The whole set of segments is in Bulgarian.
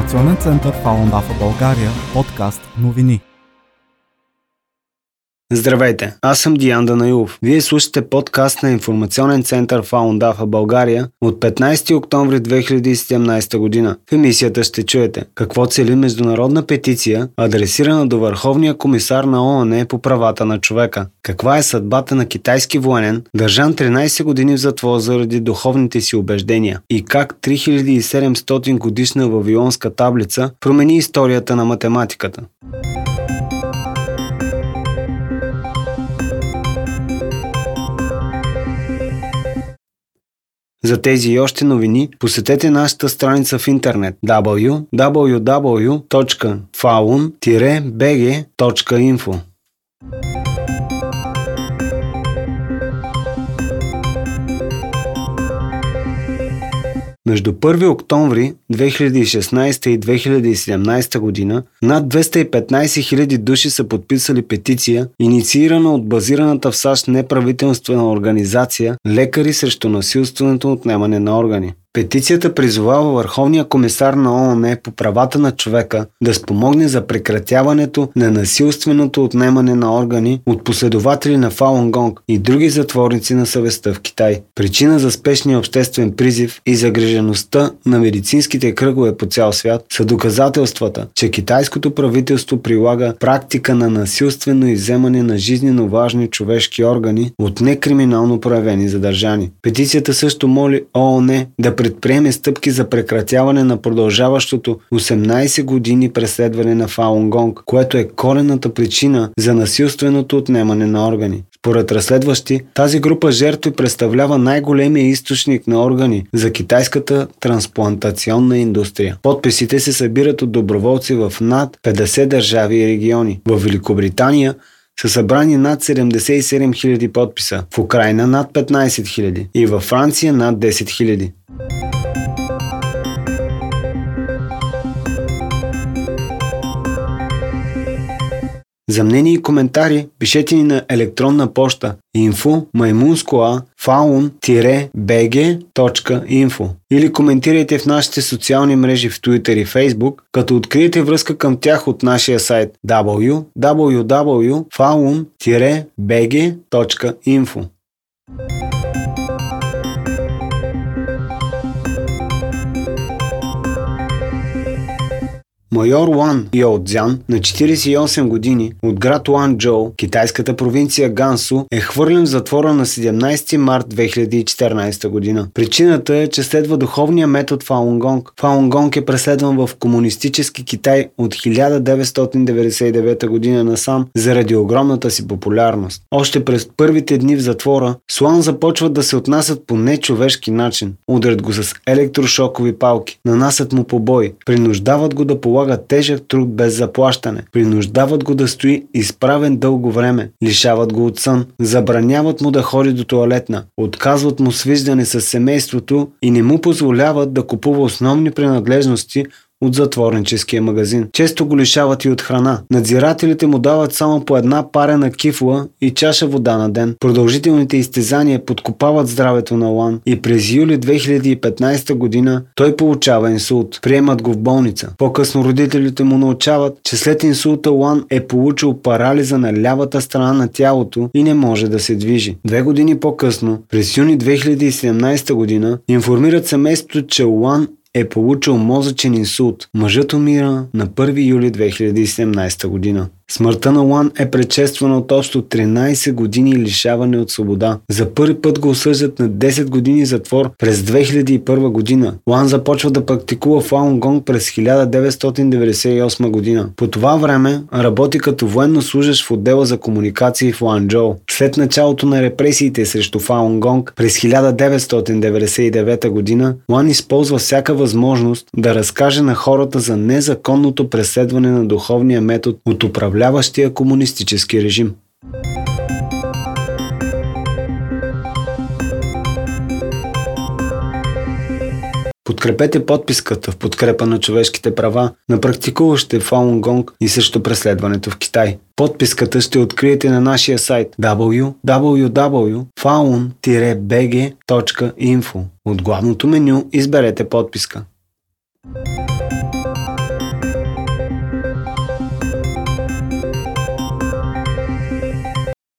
Информационен център Фалон Дафа България, подкаст новини. Здравейте, аз съм Диан Данаилов. Вие слушате подкаст на Информационен център Фаундафа България от 15 октомври 2017 година. В емисията ще чуете какво цели международна петиция, адресирана до Върховния комисар на ООН по правата на човека. Каква е съдбата на китайски военен, държан 13 години в затвор заради духовните си убеждения и как 3700 годишна вавилонска таблица промени историята на математиката. За тези и още новини посетете нашата страница в интернет www.faun-bg.info Между 1 октомври 2016 и 2017 година над 215 000 души са подписали петиция, инициирана от базираната в САЩ неправителствена организация Лекари срещу насилственото отнемане на органи. Петицията призовава Върховния комисар на ООН по правата на човека да спомогне за прекратяването на насилственото отнемане на органи от последователи на Фалун Гонг и други затворници на съвестта в Китай. Причина за спешния обществен призив и загрежеността на медицинските кръгове по цял свят са доказателствата, че китайското правителство прилага практика на насилствено изземане на жизненно важни човешки органи от некриминално проявени задържани. Петицията също моли ООН да предприеме стъпки за прекратяване на продължаващото 18 години преследване на Фаунгонг, което е корената причина за насилственото отнемане на органи. Според разследващи, тази група жертви представлява най-големия източник на органи за китайската трансплантационна индустрия. Подписите се събират от доброволци в над 50 държави и региони. В Великобритания са събрани над 77 000 подписа, в Украина над 15 000 и във Франция над 10 000. За мнение и коментари пишете ни на електронна поща info maimunskoa faun-bg.info или коментирайте в нашите социални мрежи в Twitter и Facebook, като откриете връзка към тях от нашия сайт www.faun-bg.info. Майор Уан Йоудзян на 48 години от град Ланчжоу, китайската провинция Гансу, е хвърлен в затвора на 17 март 2014 година. Причината е, че следва духовния метод Фаунгонг. Фаунгонг е преследван в комунистически Китай от 1999 година насам заради огромната си популярност. Още през първите дни в затвора, Суан започват да се отнасят по нечовешки начин. Удрят го с електрошокови палки, нанасят му побой, принуждават го да полага полага тежък труд без заплащане. Принуждават го да стои изправен дълго време. Лишават го от сън. Забраняват му да ходи до туалетна. Отказват му свиждане с семейството и не му позволяват да купува основни принадлежности от затворническия магазин. Често го лишават и от храна. Надзирателите му дават само по една парена кифла и чаша вода на ден. Продължителните изтезания подкопават здравето на Лан и през юли 2015 година той получава инсулт. Приемат го в болница. По-късно родителите му научават, че след инсулта Лан е получил парализа на лявата страна на тялото и не може да се движи. Две години по-късно, през юни 2017 година, информират семейството, че Лан е получил мозъчен инсулт. Мъжът умира на 1 юли 2017 година. Смъртта на Лан е предшествана от общо 13 години лишаване от свобода. За първи път го осъждат на 10 години затвор през 2001 година. Лан започва да практикува Фаунгонг през 1998 година. По това време работи като военно служащ в отдела за комуникации в Ланчжоу. След началото на репресиите срещу Фаунгонг през 1999 година, Лан използва всяка възможност да разкаже на хората за незаконното преследване на духовния метод от управление управляващия комунистически режим. Подкрепете подписката в подкрепа на човешките права на практикуващите Фаун Гонг и също преследването в Китай. Подписката ще откриете на нашия сайт www.faun-bg.info. От главното меню изберете подписка.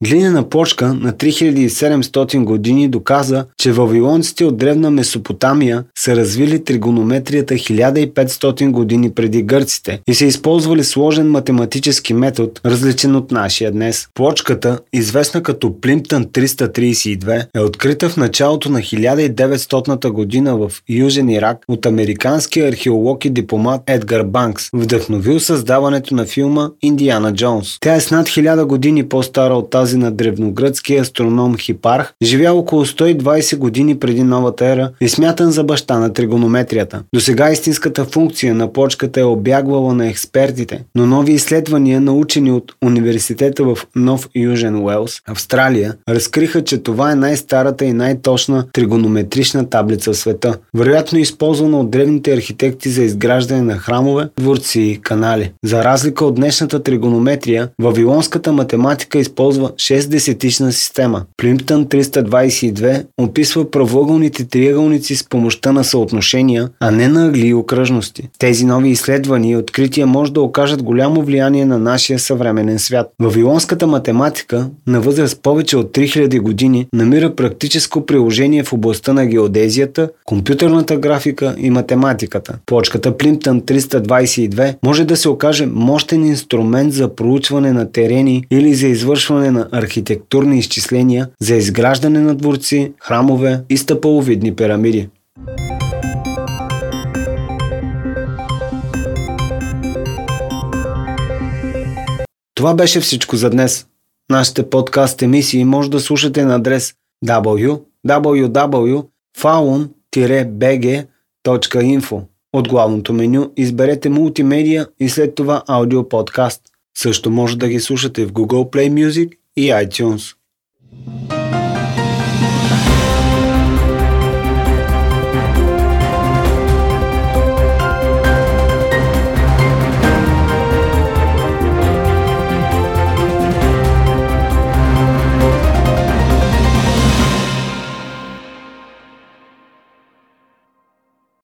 Глинена почка на 3700 години доказа, че вавилонците от древна Месопотамия са развили тригонометрията 1500 години преди гърците и са използвали сложен математически метод, различен от нашия днес. Плочката, известна като Плимптън 332, е открита в началото на 1900 година в Южен Ирак от американския археолог и дипломат Едгар Банкс, вдъхновил създаването на филма Индиана Джонс. Тя е с над 1000 години по-стара от тази на древногръцкия астроном Хипарх, живял около 120 години преди новата ера и смятан за баща на тригонометрията. До сега истинската функция на почката е обягвала на експертите, но нови изследвания, научени от университета в Нов Южен Уелс, Австралия, разкриха, че това е най-старата и най-точна тригонометрична таблица в света, вероятно използвана от древните архитекти за изграждане на храмове, дворци и канали. За разлика от днешната тригонометрия, вавилонската математика използва 6-десетична система. Плимптън 322 описва правоъгълните триъгълници с помощта на съотношения, а не на ъгли и окръжности. Тези нови изследвания и открития може да окажат голямо влияние на нашия съвременен свят. Вавилонската математика, на възраст повече от 3000 години, намира практическо приложение в областта на геодезията, компютърната графика и математиката. Плочката Плимптън 322 може да се окаже мощен инструмент за проучване на терени или за извършване на архитектурни изчисления, за изграждане на дворци, храмове и стъпаловидни пирамиди. Това беше всичко за днес. Нашите подкаст емисии може да слушате на адрес www.faun-bg.info. От главното меню изберете мултимедия и след това аудио подкаст. Също може да ги слушате в Google Play Music e iTunes.